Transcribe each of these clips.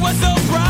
Was so bright.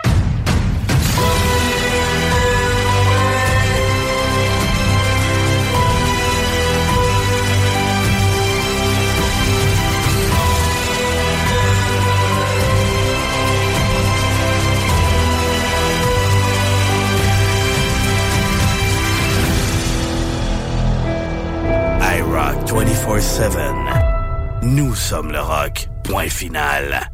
7. Nous sommes le rock. Point final.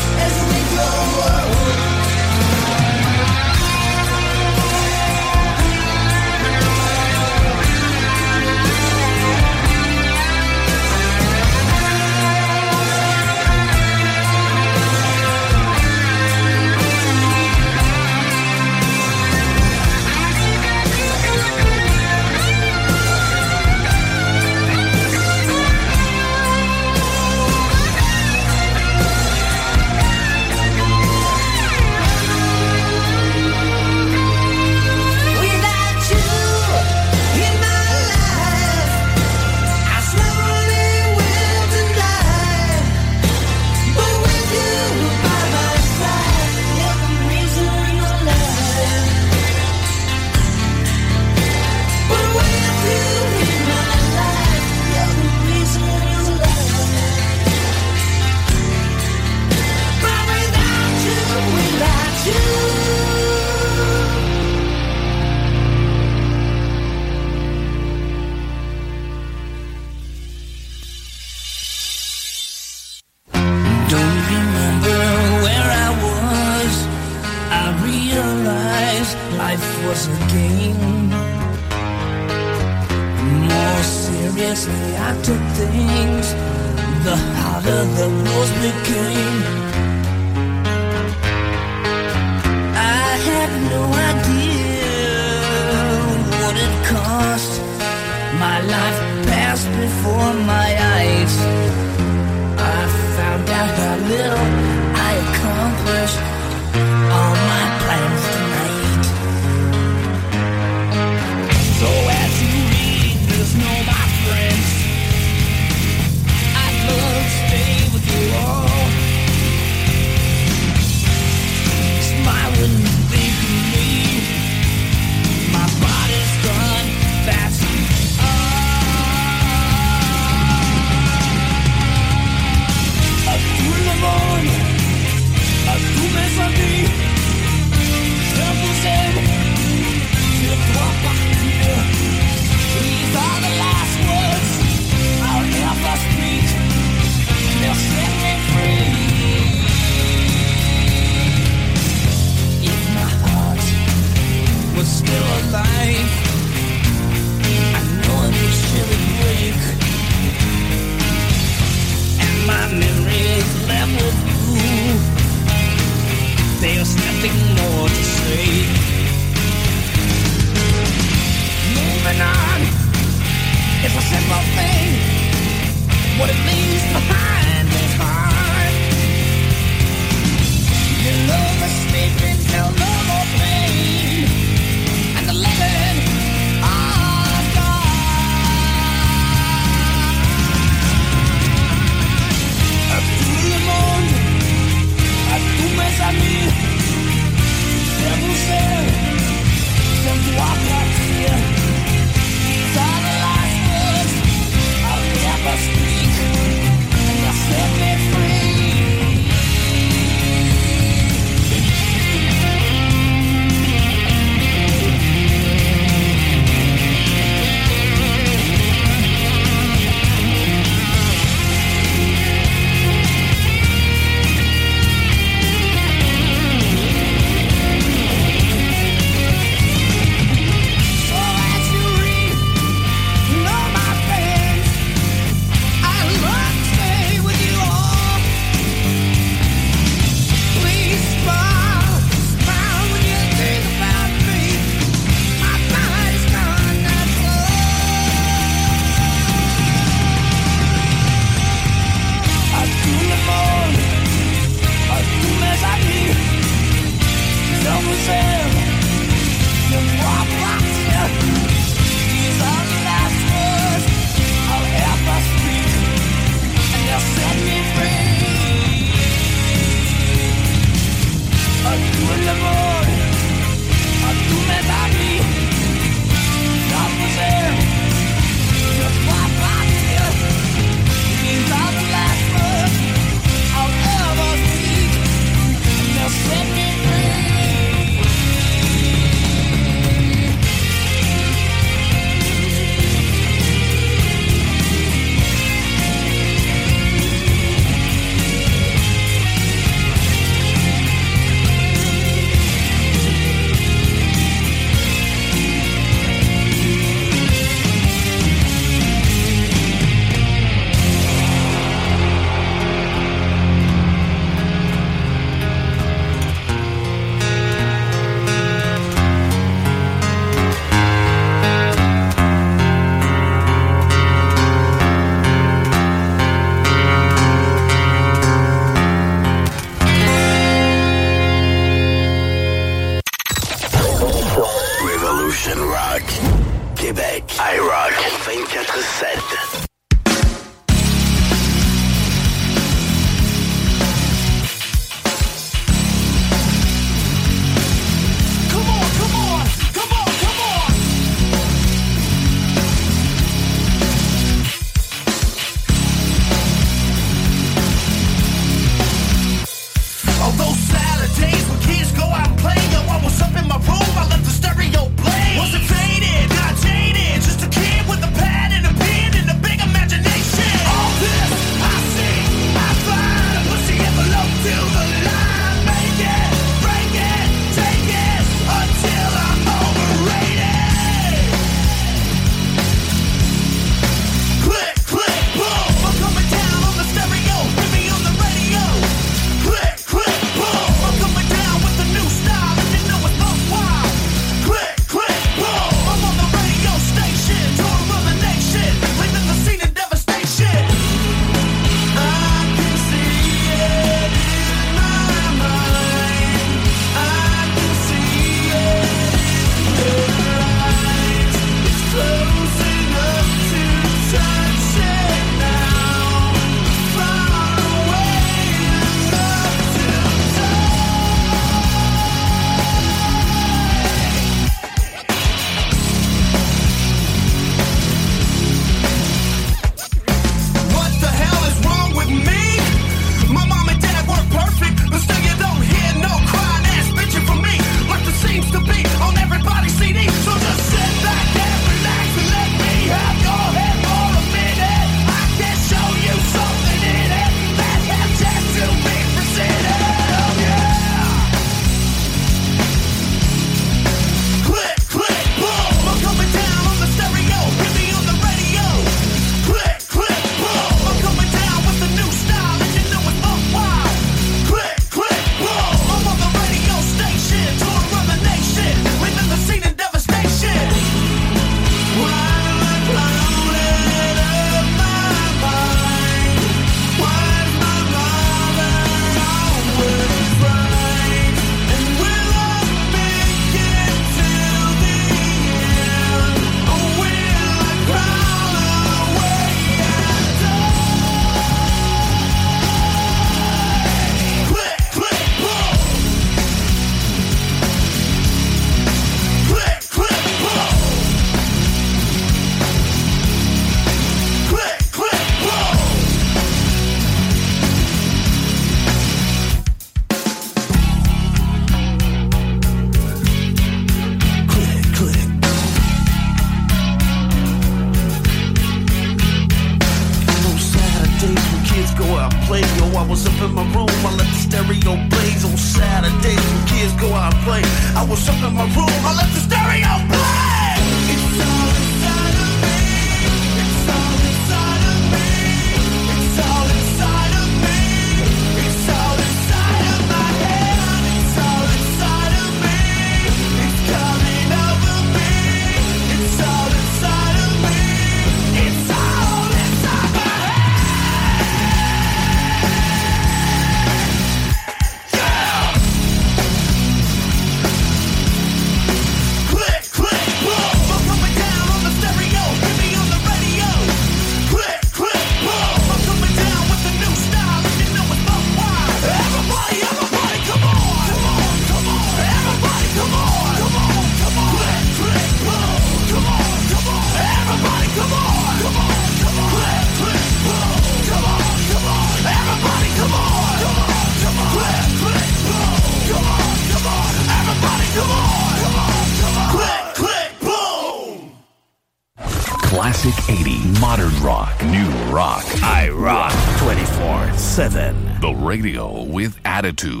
Radio with attitude.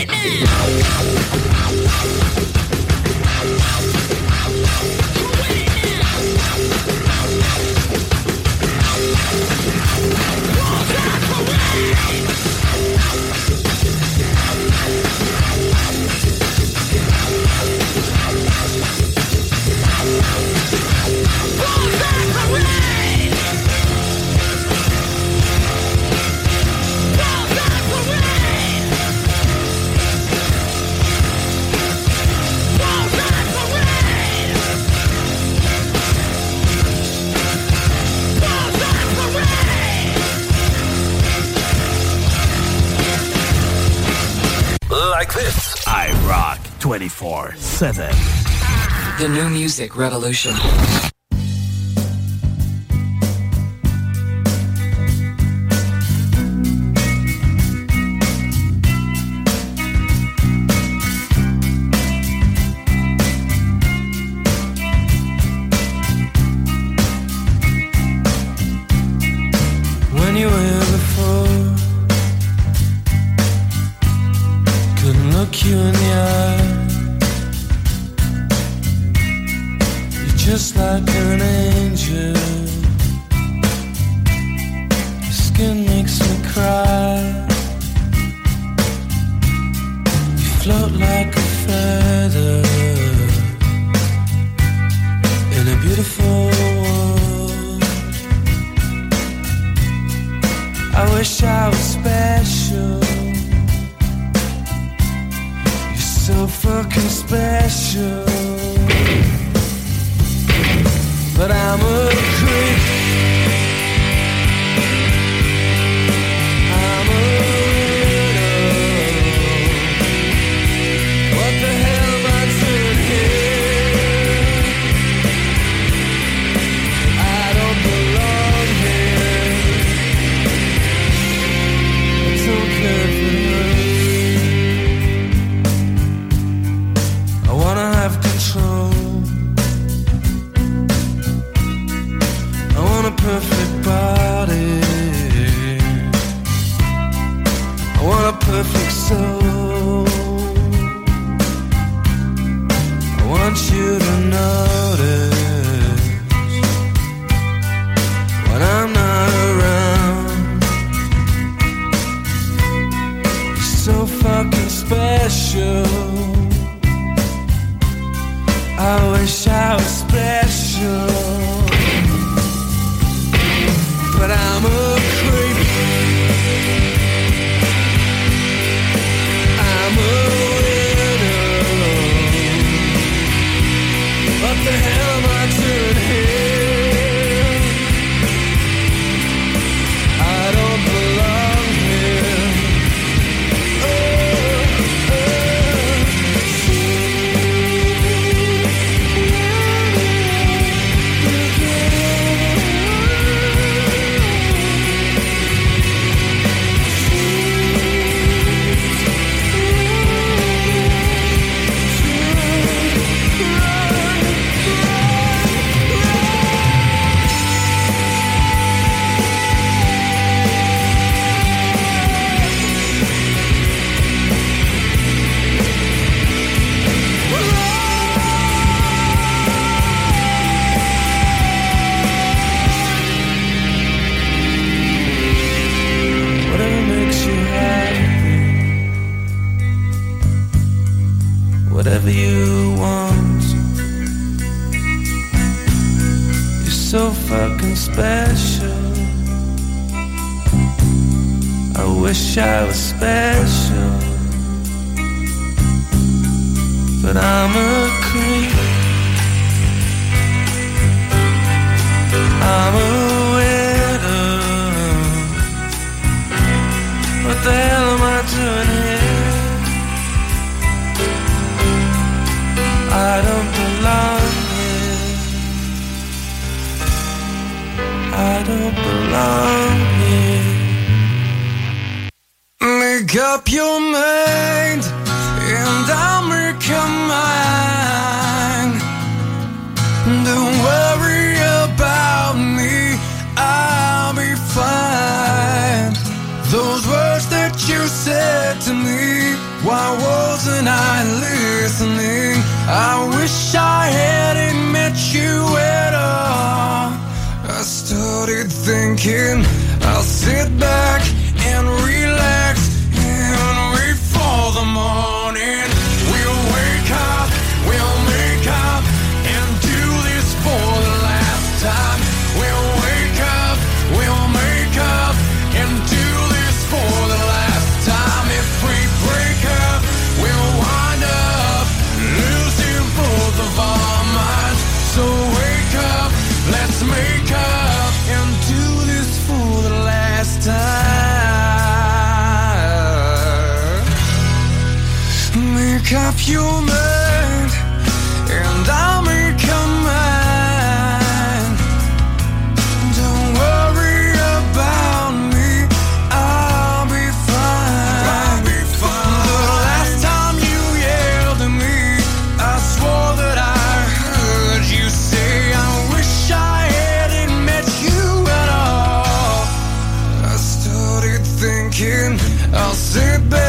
It now? 24 7. The new music revolution. I'll sit back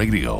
radio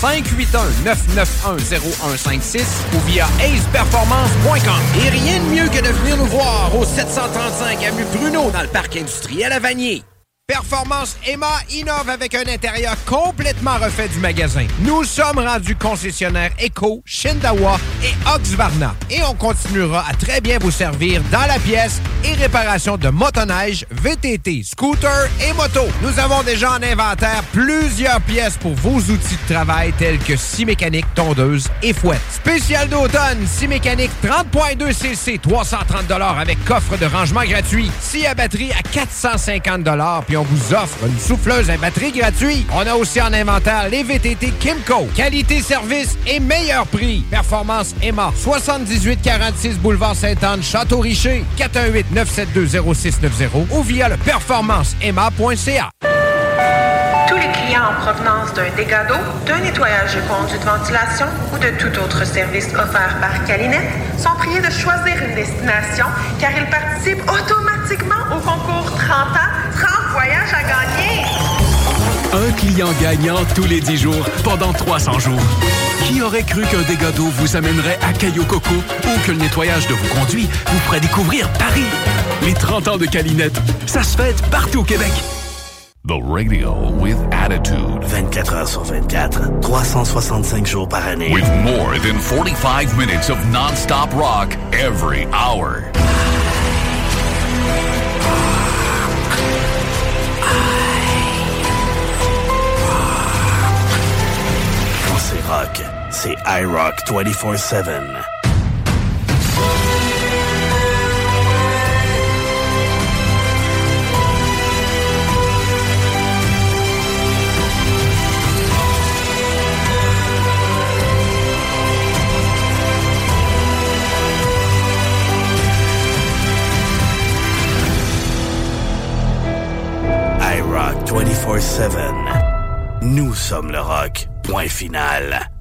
581-991-0156 ou via aceperformance.com. Et rien de mieux que de venir nous voir au 735 avenue Bruno dans le parc industriel à Vanier. Performance Emma innove avec un intérieur complètement refait du magasin. Nous sommes rendus concessionnaires Eco, Shindawa et Oxvarna. Et on continuera à très bien vous servir dans la pièce et réparation de motoneige, VTT, scooter et moto. Nous avons déjà en inventaire plusieurs pièces pour vos outils de travail tels que scie mécanique, tondeuse et fouette. Spécial d'automne, scie mécanique 30.2 cc, 330 avec coffre de rangement gratuit. Scie à batterie à 450 puis on vous offre une souffleuse à batterie gratuite. On a aussi en inventaire les VTT Kimco. Qualité, service et meilleur prix. Performance Emma. 7846 Boulevard Sainte-Anne, Château-Richer. 418-972-0690 ou via le performanceemma.ca. Tous les clients en provenance d'un dégât d'eau, d'un nettoyage de conduits de ventilation ou de tout autre service offert par Calinette sont priés de choisir une destination car ils participent automatiquement au concours 30 ans, 30 voyages à gagner. Un client gagnant tous les 10 jours pendant 300 jours. Qui aurait cru qu'un dégât d'eau vous amènerait à Caillou Coco ou que le nettoyage de vos conduits vous ferait découvrir Paris? Les 30 ans de Calinette, ça se fête partout au Québec. The radio with attitude. 24 heures sur 24, 365 jours par année. With more than 45 minutes of non-stop rock every hour. Rock, c'est iRock 24-7. iRock 24-7. Nous sommes le rock. Point final.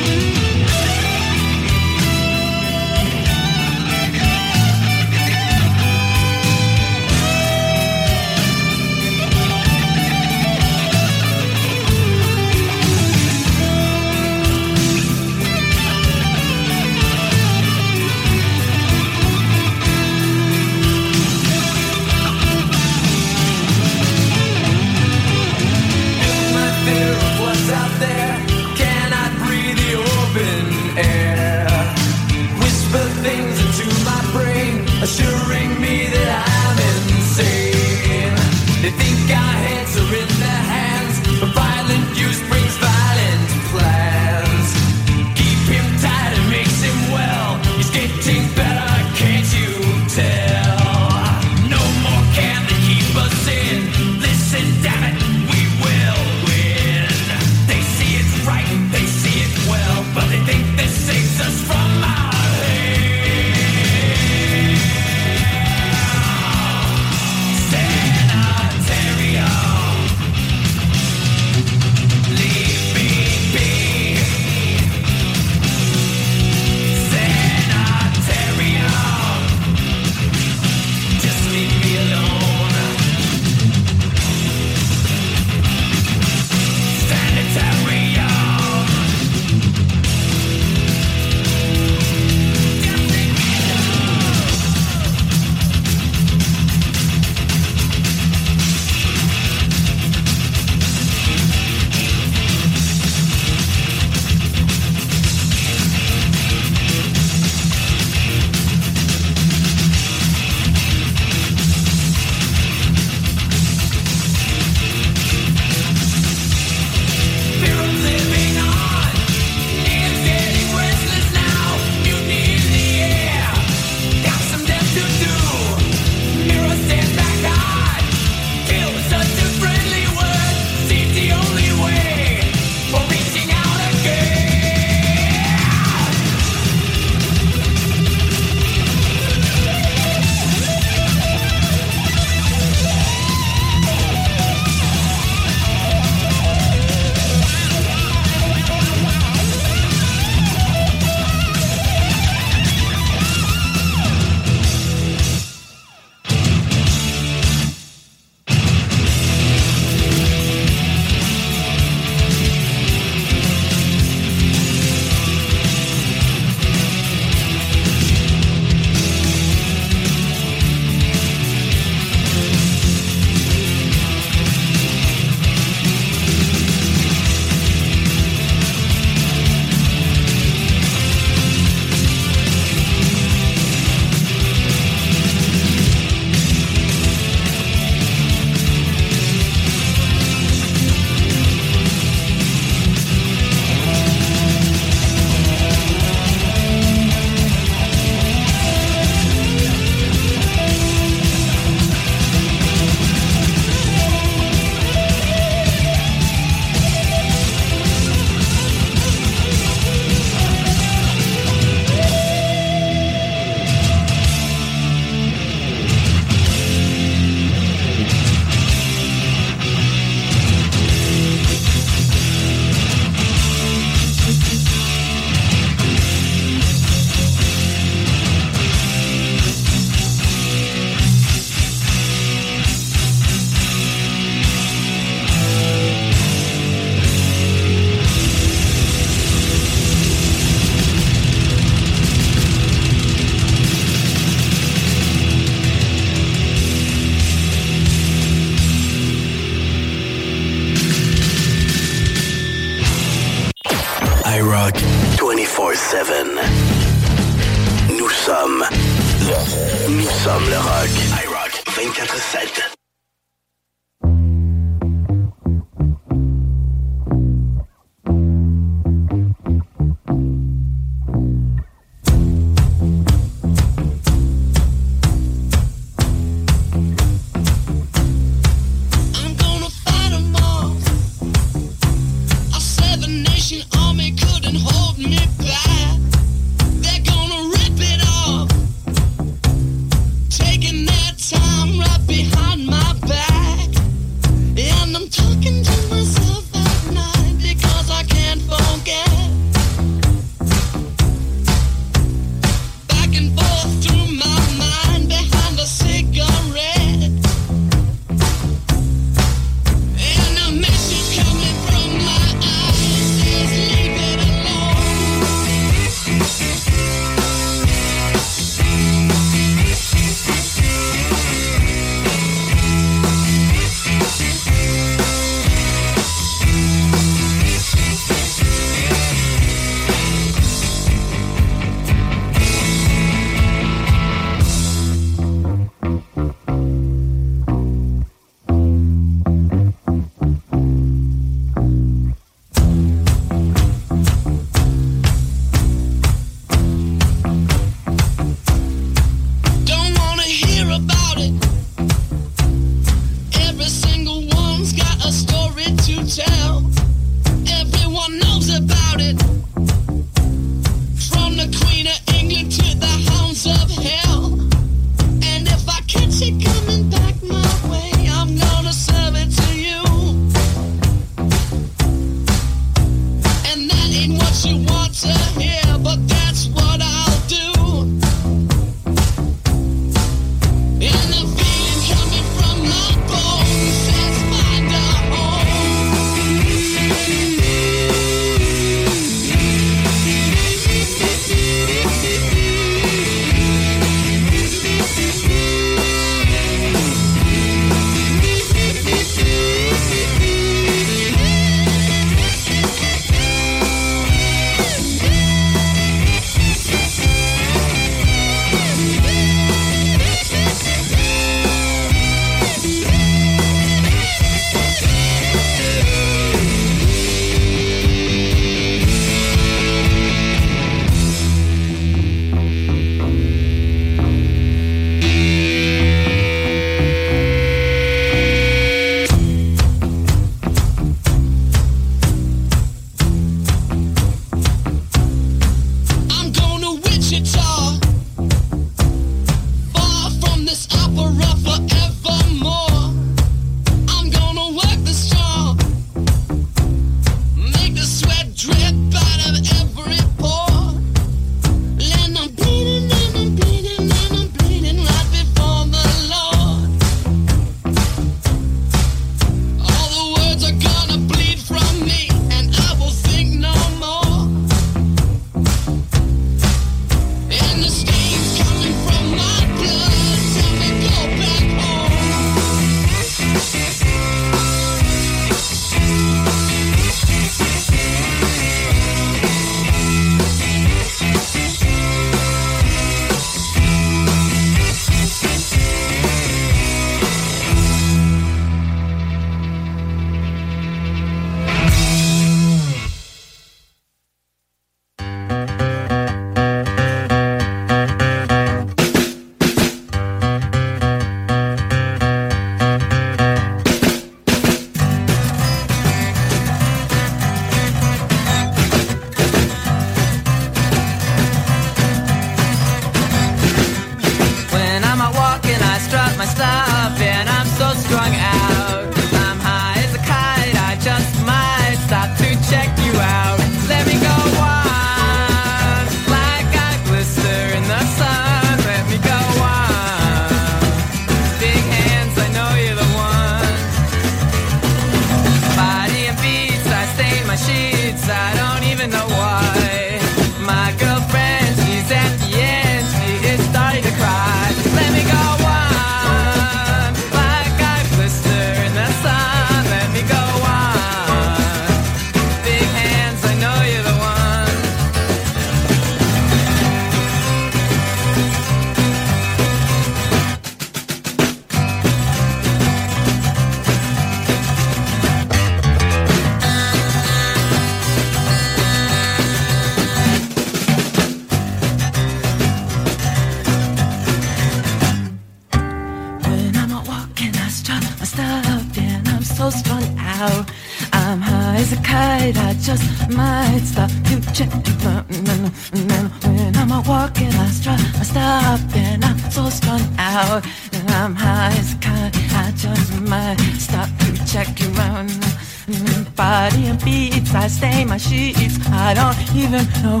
Body and beats, I stain my sheets, I don't even know.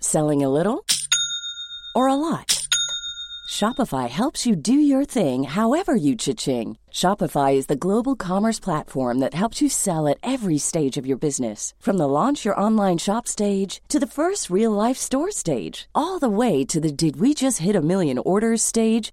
Selling a little or a lot? Shopify helps you do your thing however you cha-ching. Shopify is the global commerce platform that helps you sell at every stage of your business. From the launch your online shop stage to the first real life store stage, all the way to the did we just hit a million orders stage.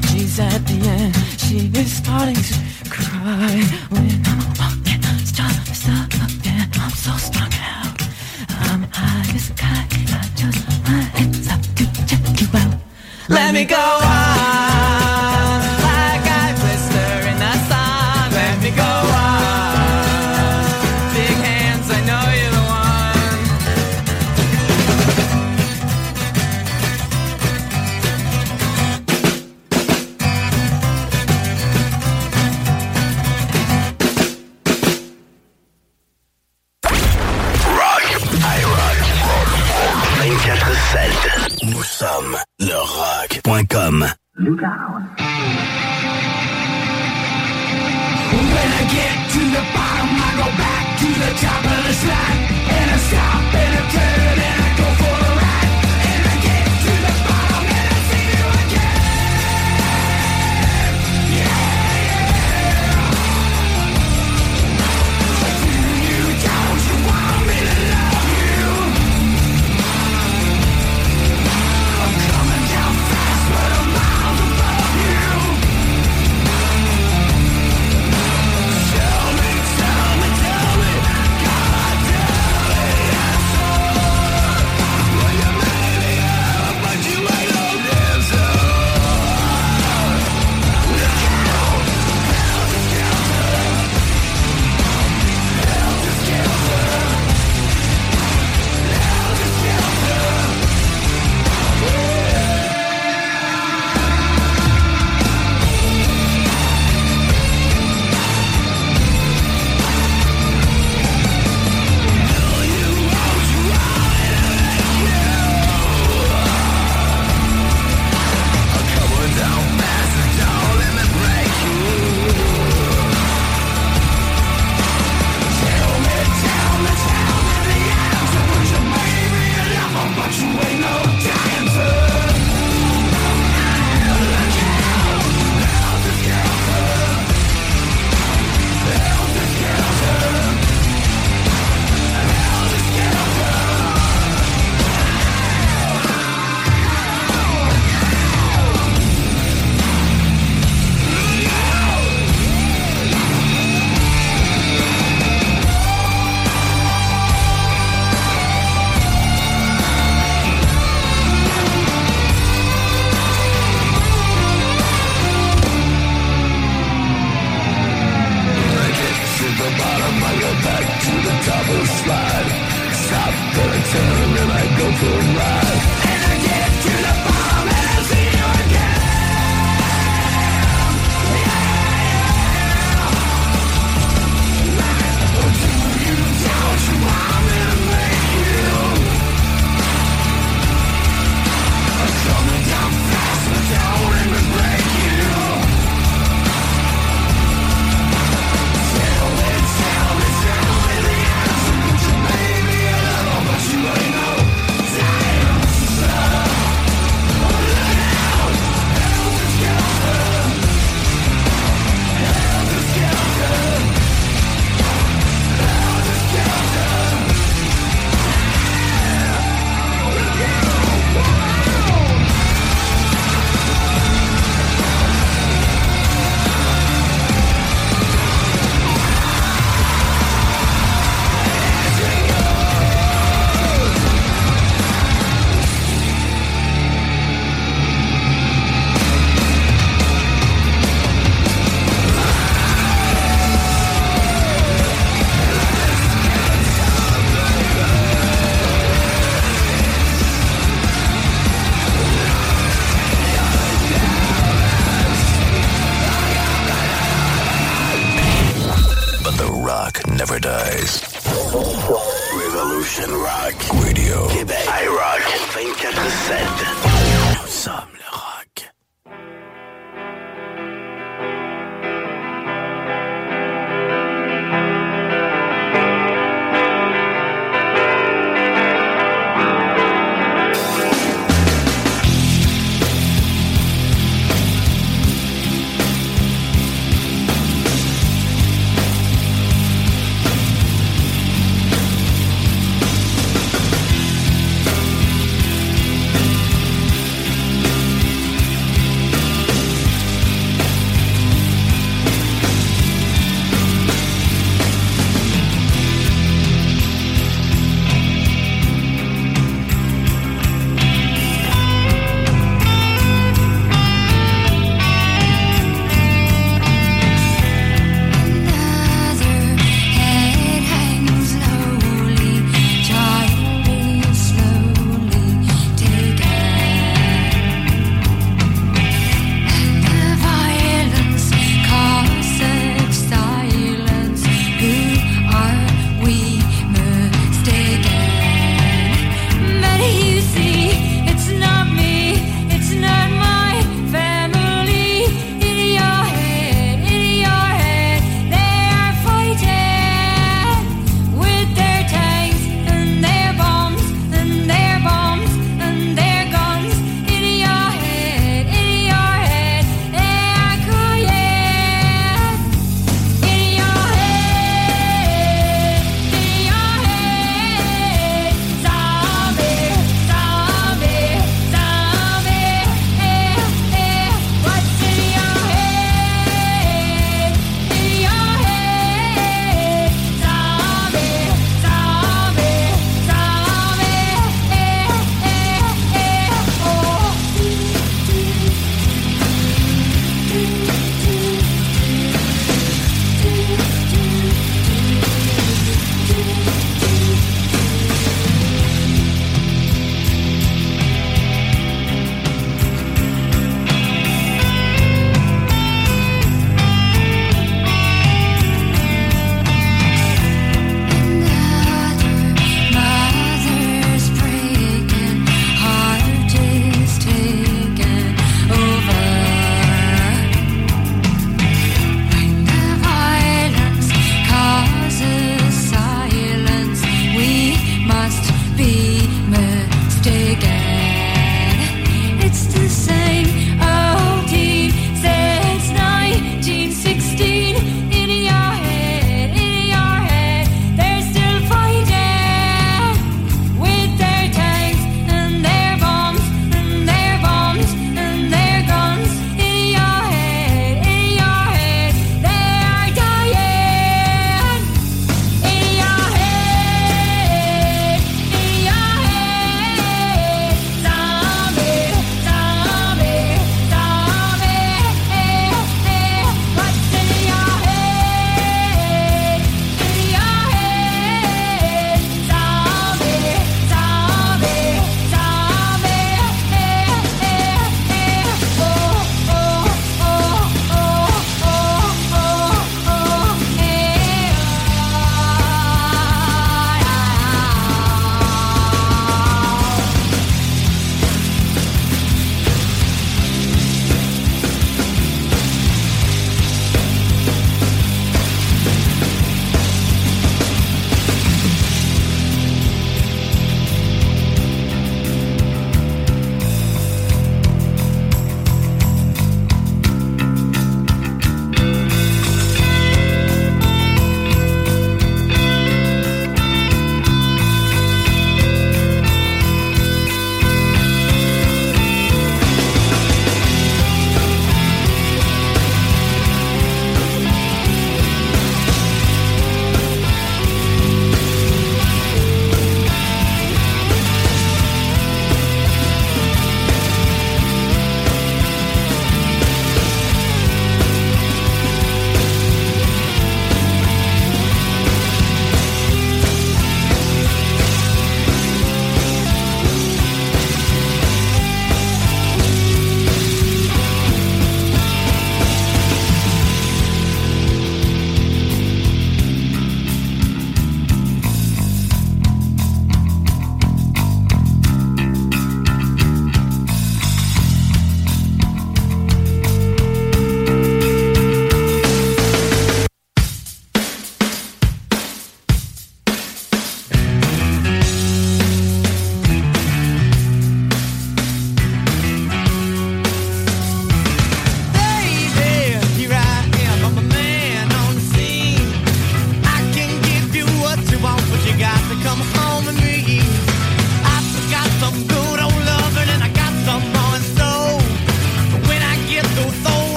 she's at the end. She is starting to cry when I'm walking. Stop, stop, and I'm so strung out. I'm high as a kite. I just my head's up to check you out. Let me go on 24-7. Nous sommes le rock.com. When I get to the bottom, I go back to the top of the slide. And I stop and I turn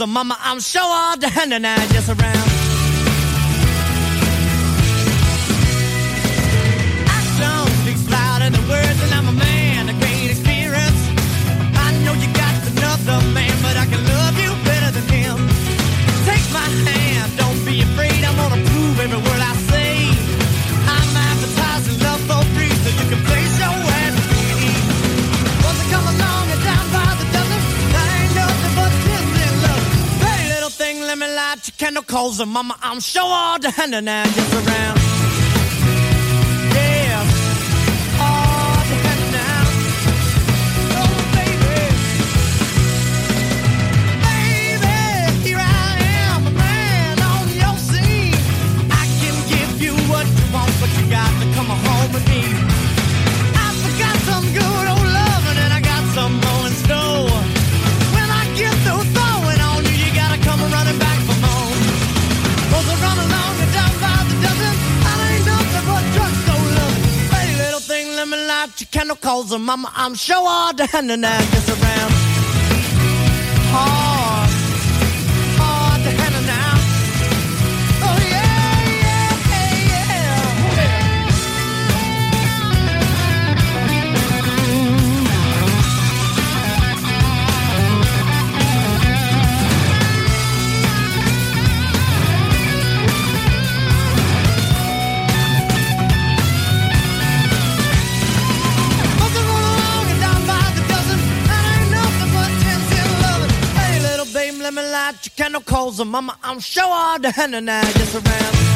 So mama, I'm sure all the hand and I just around. mama, I'm sure all the hand and just around. mama, I'm sure all down and I'm. mama, I'm sure all the henna now just around.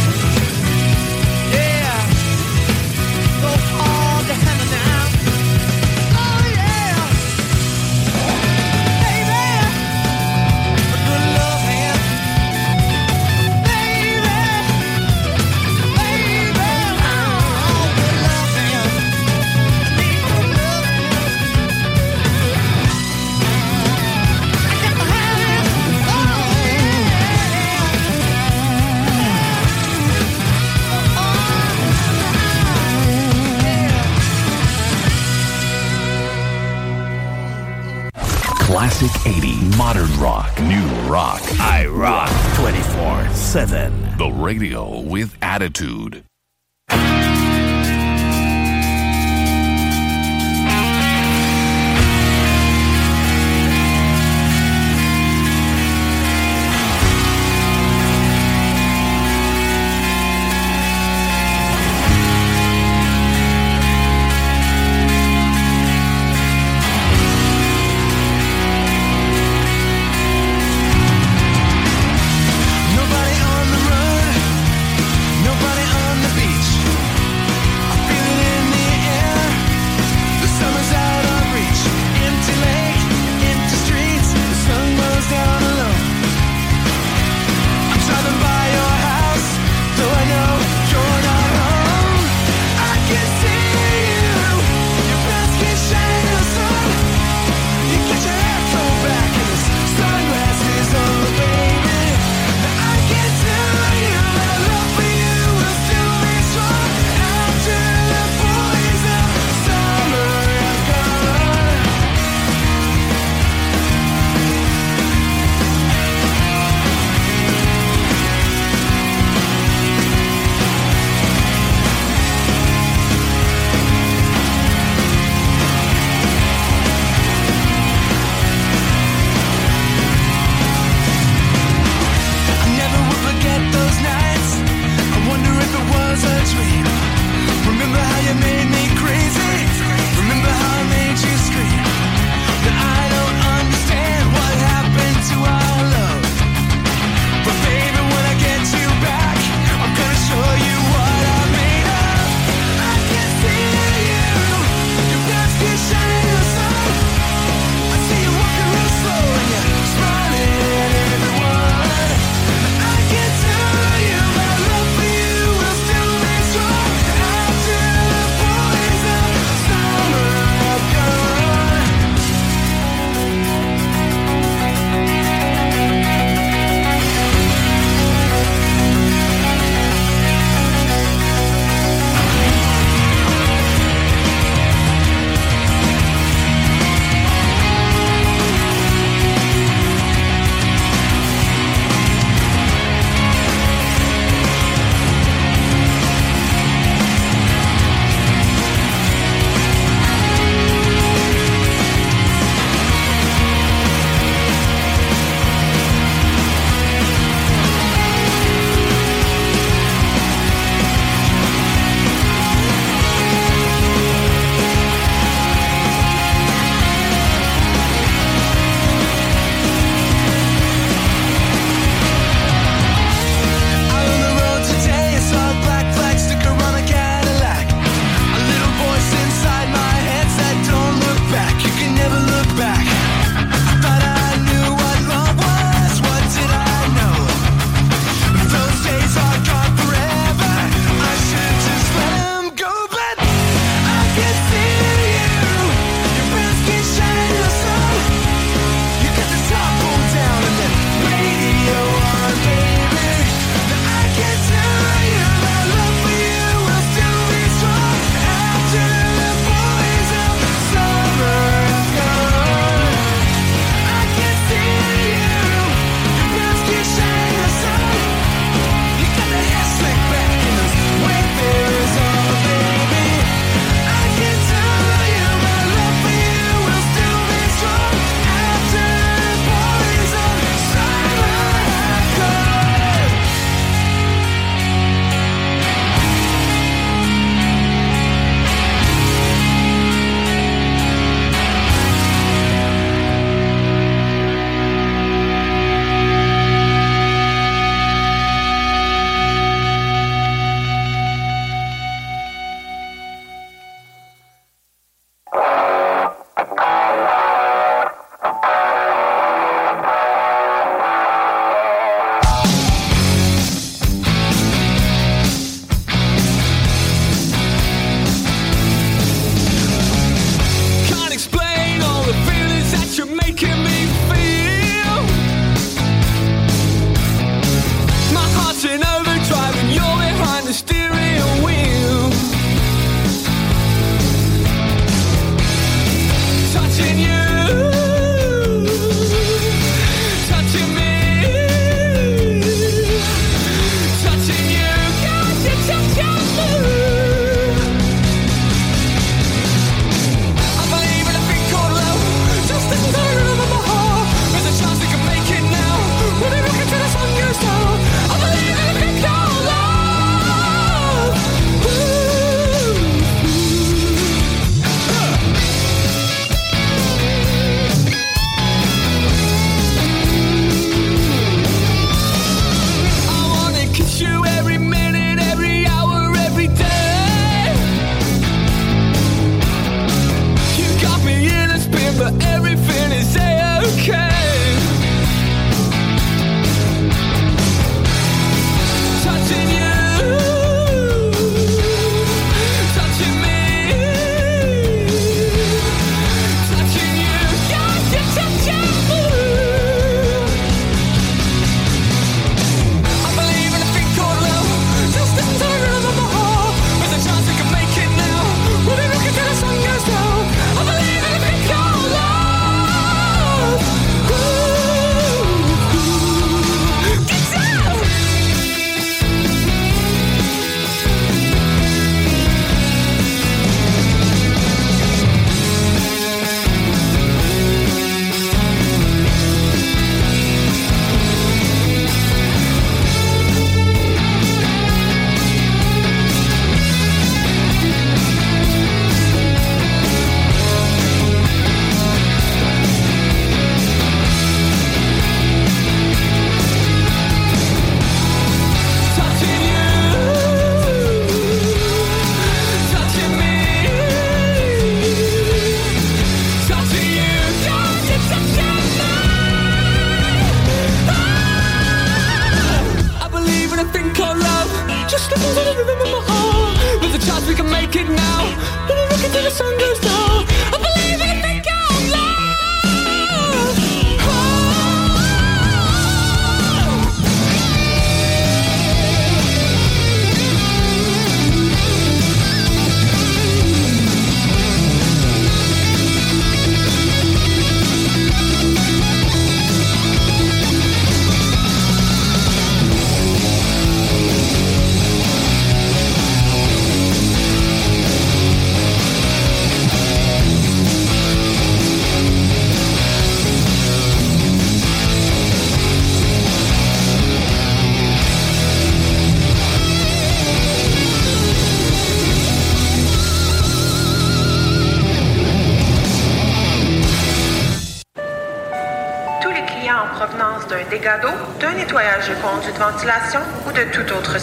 rock. I rock 24 7. The radio with attitude.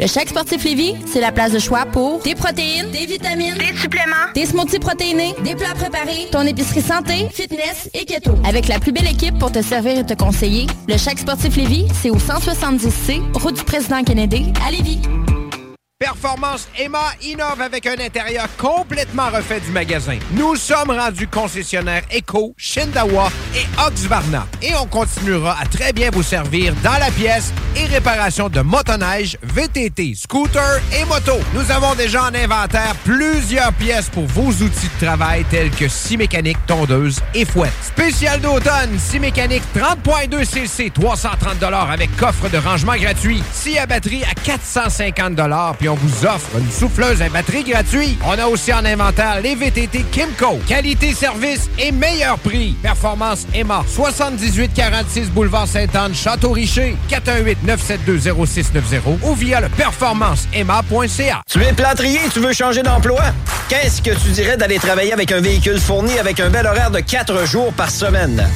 Le chèque sportif Lévis, c'est la place de choix pour des protéines, des vitamines, des suppléments, des smoothies protéinés, des plats préparés, ton épicerie santé, fitness et keto. Avec la plus belle équipe pour te servir et te conseiller, le chèque sportif Lévis, c'est au 170C, route du président Kennedy, à Lévis. Performance Emma innove avec un intérieur complètement refait du magasin. Nous sommes rendus concessionnaires Eco, Shindawa et Oxvarna. Et on continuera à très bien vous servir dans la pièce et réparation de motoneige, VTT, scooter et moto. Nous avons déjà en inventaire plusieurs pièces pour vos outils de travail tels que scie mécanique, tondeuse et fouette. Spécial d'automne, scie mécanique 30.2 cc, 330 avec coffre de rangement gratuit. Scie à batterie à 450 puis on vous offre une souffleuse à batterie gratuite. On a aussi en inventaire les VTT Kimco. Qualité, service et meilleur prix. Performance Emma. 7846 Boulevard Sainte-Anne, Château-Richer. 418-972-0690 ou via le performanceemma.ca. Tu es plâtrier, tu veux changer d'emploi? Qu'est-ce que tu dirais d'aller travailler avec un véhicule fourni avec un bel horaire de 4 jours par semaine?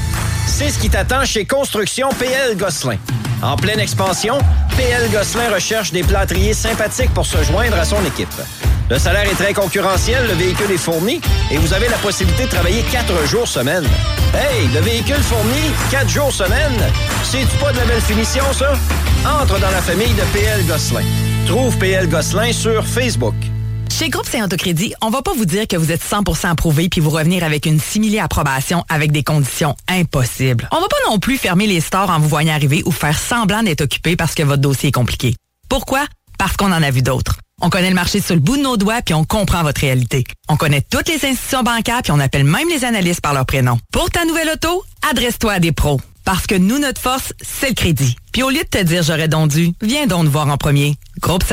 C'est ce qui t'attend chez Construction PL Gosselin. En pleine expansion, PL Gosselin recherche des plâtriers sympathiques pour se joindre à son équipe. Le salaire est très concurrentiel, le véhicule est fourni et vous avez la possibilité de travailler 4 jours semaine. Hey, le véhicule fourni, 4 jours semaine, c'est-tu pas de la belle finition, ça? Entre dans la famille de PL Gosselin. Trouve PL Gosselin sur Facebook. Chez Groupe Saint-Autocrédit, on va pas vous dire que vous êtes 100% approuvé puis vous revenir avec une simili-approbation avec des conditions impossibles. On va pas non plus fermer les stores en vous voyant arriver ou faire semblant d'être occupé parce que votre dossier est compliqué. Pourquoi? Parce qu'on en a vu d'autres. On connaît le marché sur le bout de nos doigts puis on comprend votre réalité. On connaît toutes les institutions bancaires puis on appelle même les analystes par leur prénom. Pour ta nouvelle auto, adresse-toi à des pros. Parce que nous, notre force, c'est le crédit. Puis au lieu de te dire j'aurais donc dû, viens donc nous voir en premier. Groupe.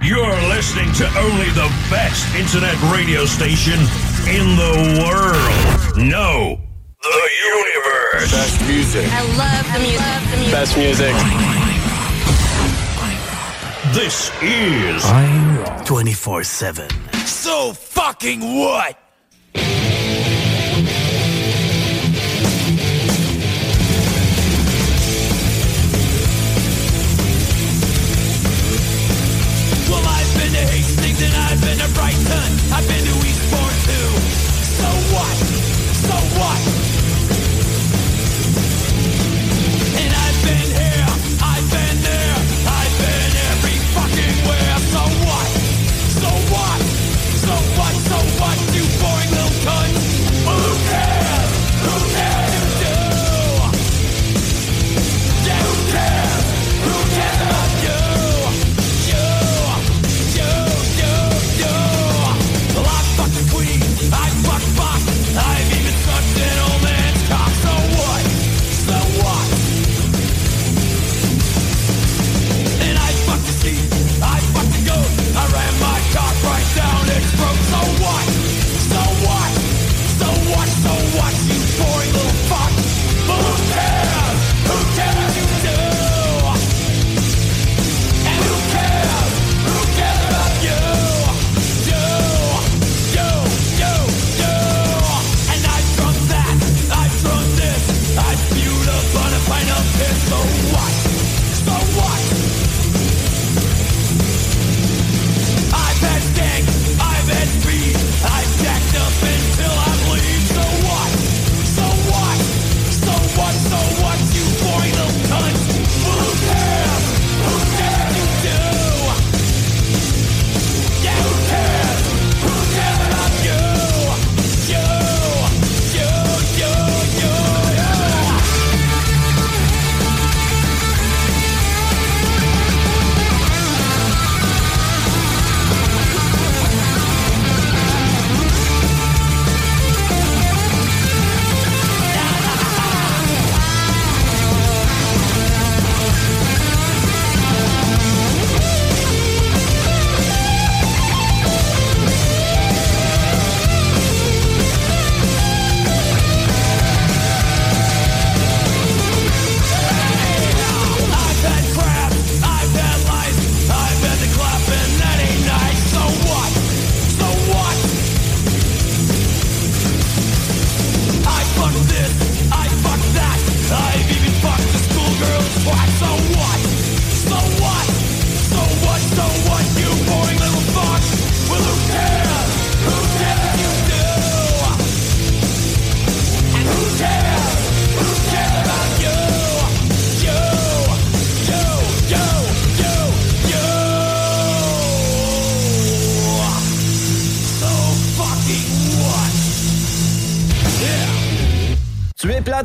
You're listening to only the best internet radio station in the world. No, the universe. Best music. I love the music. Best music. This is 24 7. So fucking what? Well, I've been to Hastings and I've been to Brighton. I've been to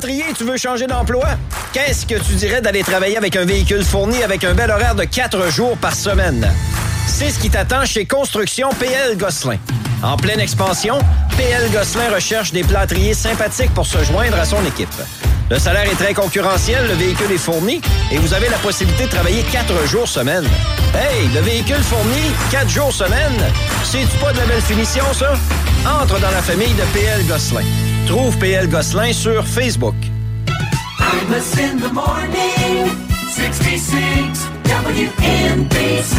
Tu veux changer d'emploi? Qu'est-ce que tu dirais d'aller travailler avec un véhicule fourni avec un bel horaire de 4 jours par semaine? C'est ce qui t'attend chez Construction PL Gosselin. En pleine expansion, PL Gosselin recherche des plâtriers sympathiques pour se joindre à son équipe. Le salaire est très concurrentiel, le véhicule est fourni et vous avez la possibilité de travailler 4 jours semaine. Hey, le véhicule fourni, 4 jours semaine, c'est-tu pas de la belle finition, ça? Entre dans la famille de PL Gosselin. Trouve PL Gosselin sur Facebook. Imus in the morning, 66 WNBC.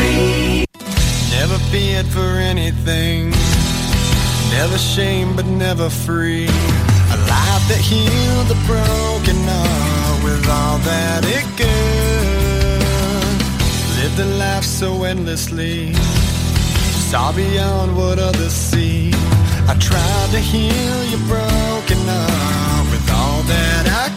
Never feared for anything. Never shame, but never free. A life that healed the broken heart with all that it could. Lived a life so endlessly. Saw beyond what others see. I tried to heal your broken heart with all that I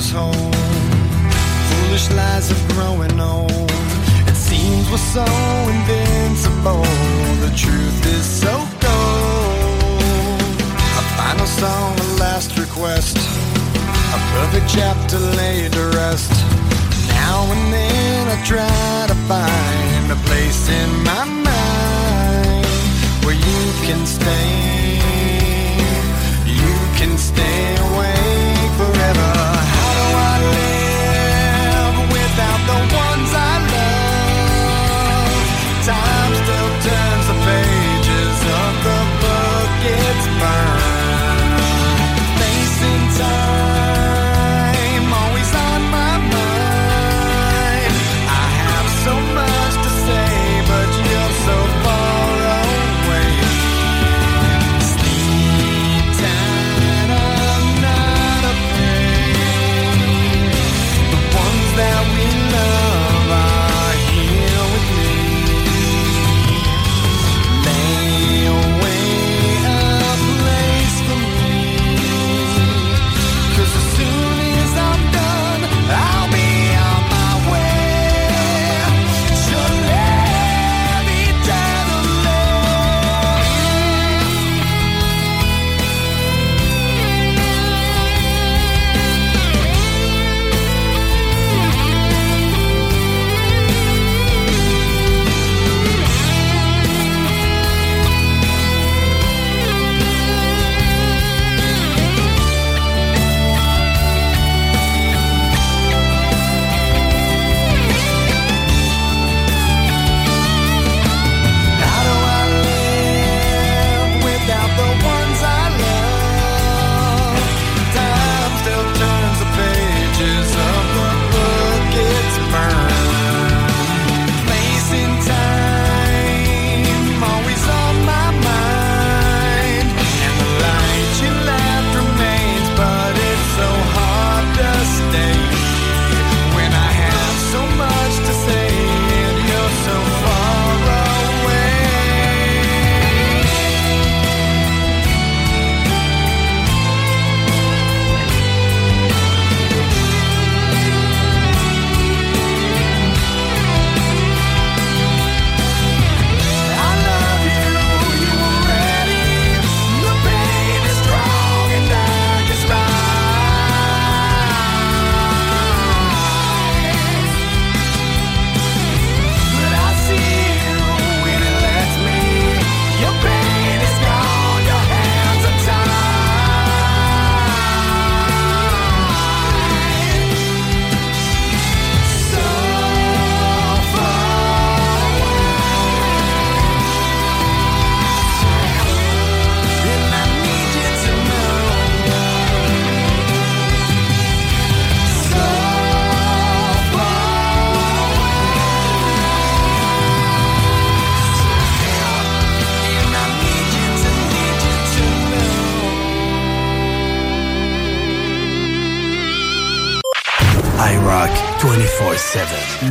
futures hold. Foolish lies of growing old. It seems we're so invincible. The truth is so cold. A final song, a last request. A perfect chapter laid to rest. Now and then I try to find a place in my mind where you can stay.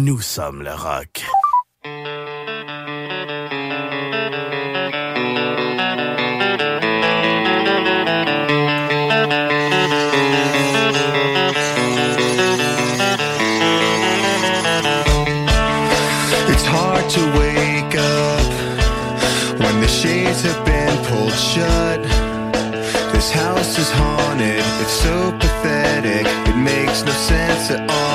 Nous sommes le rock. shades have been pulled shut. This house is haunted, it's so pathetic, it makes no sense at all.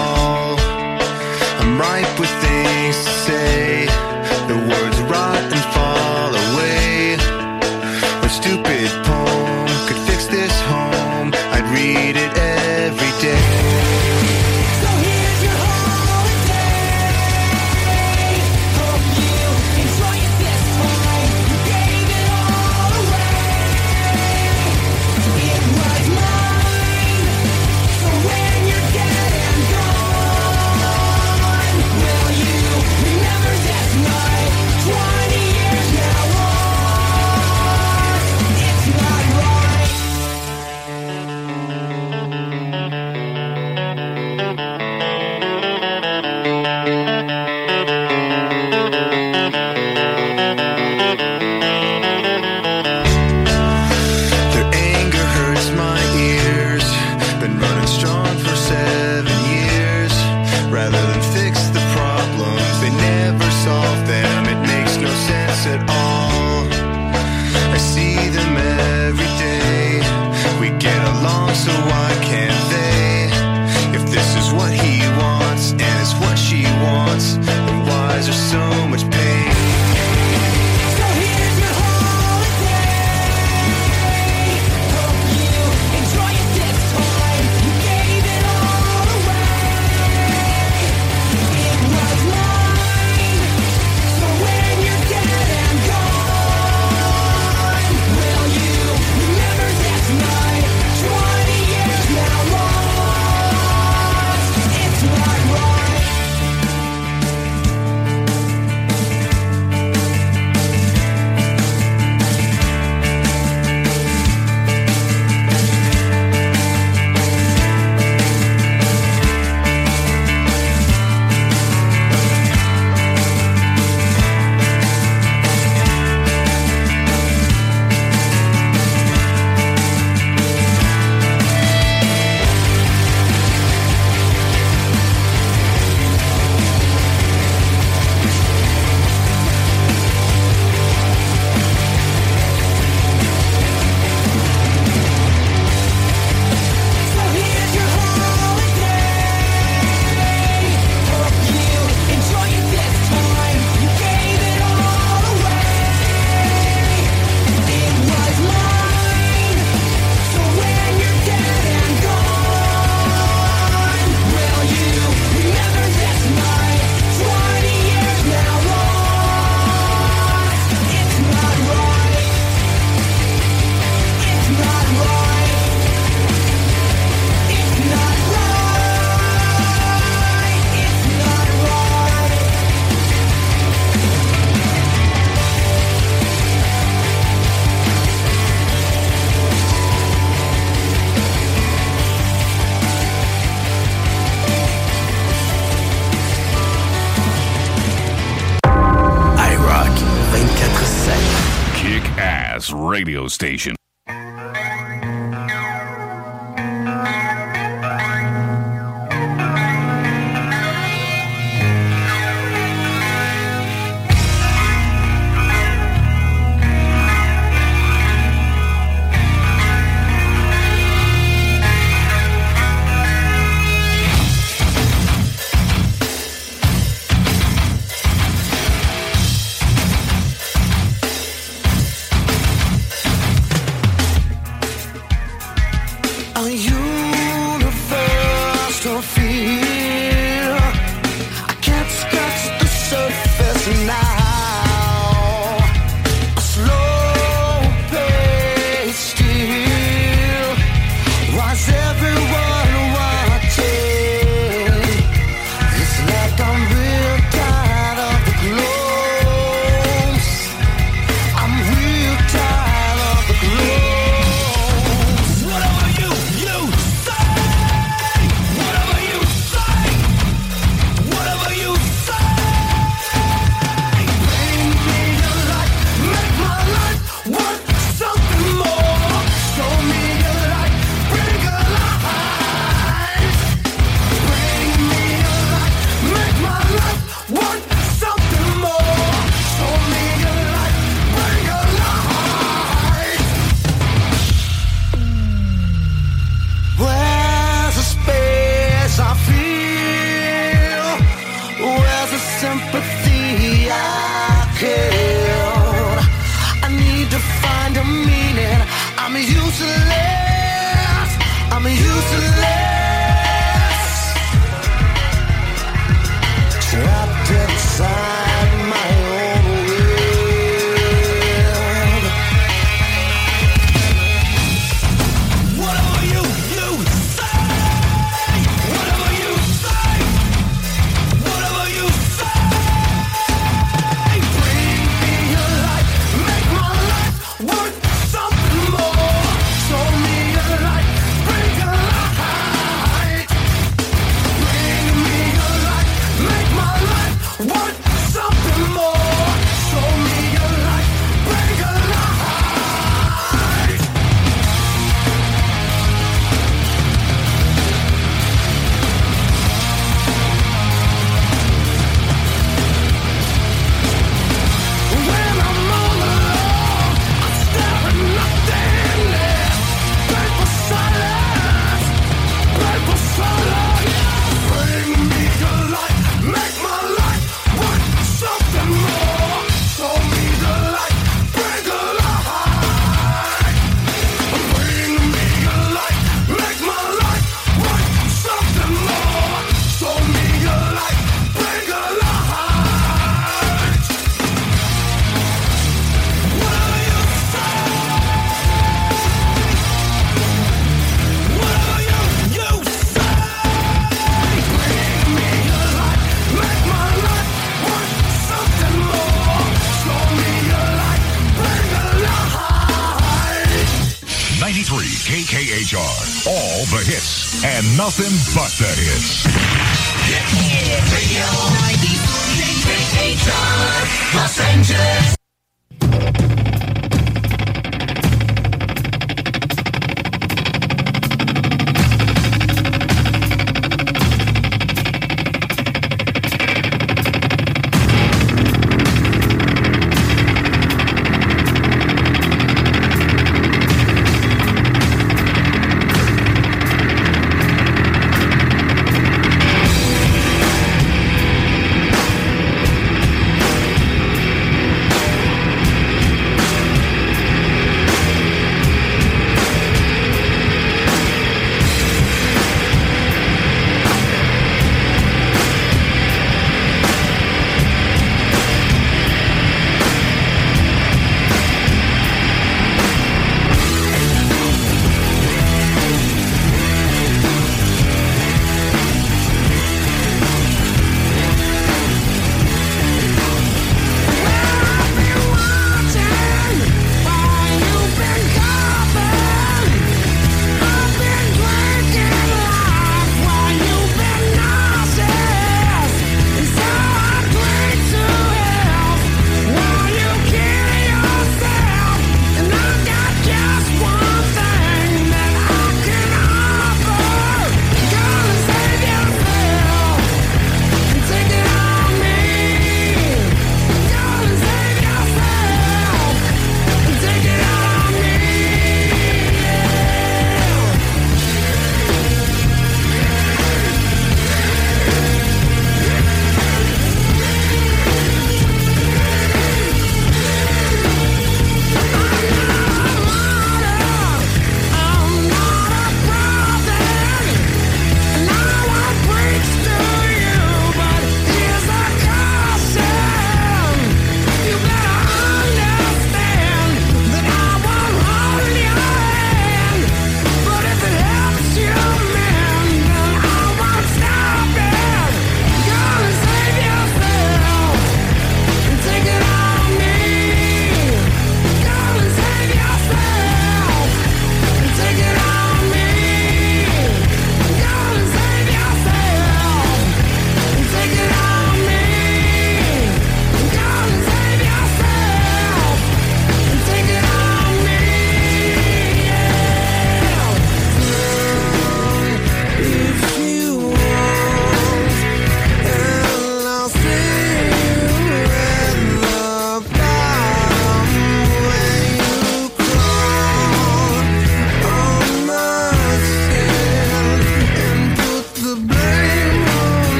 station.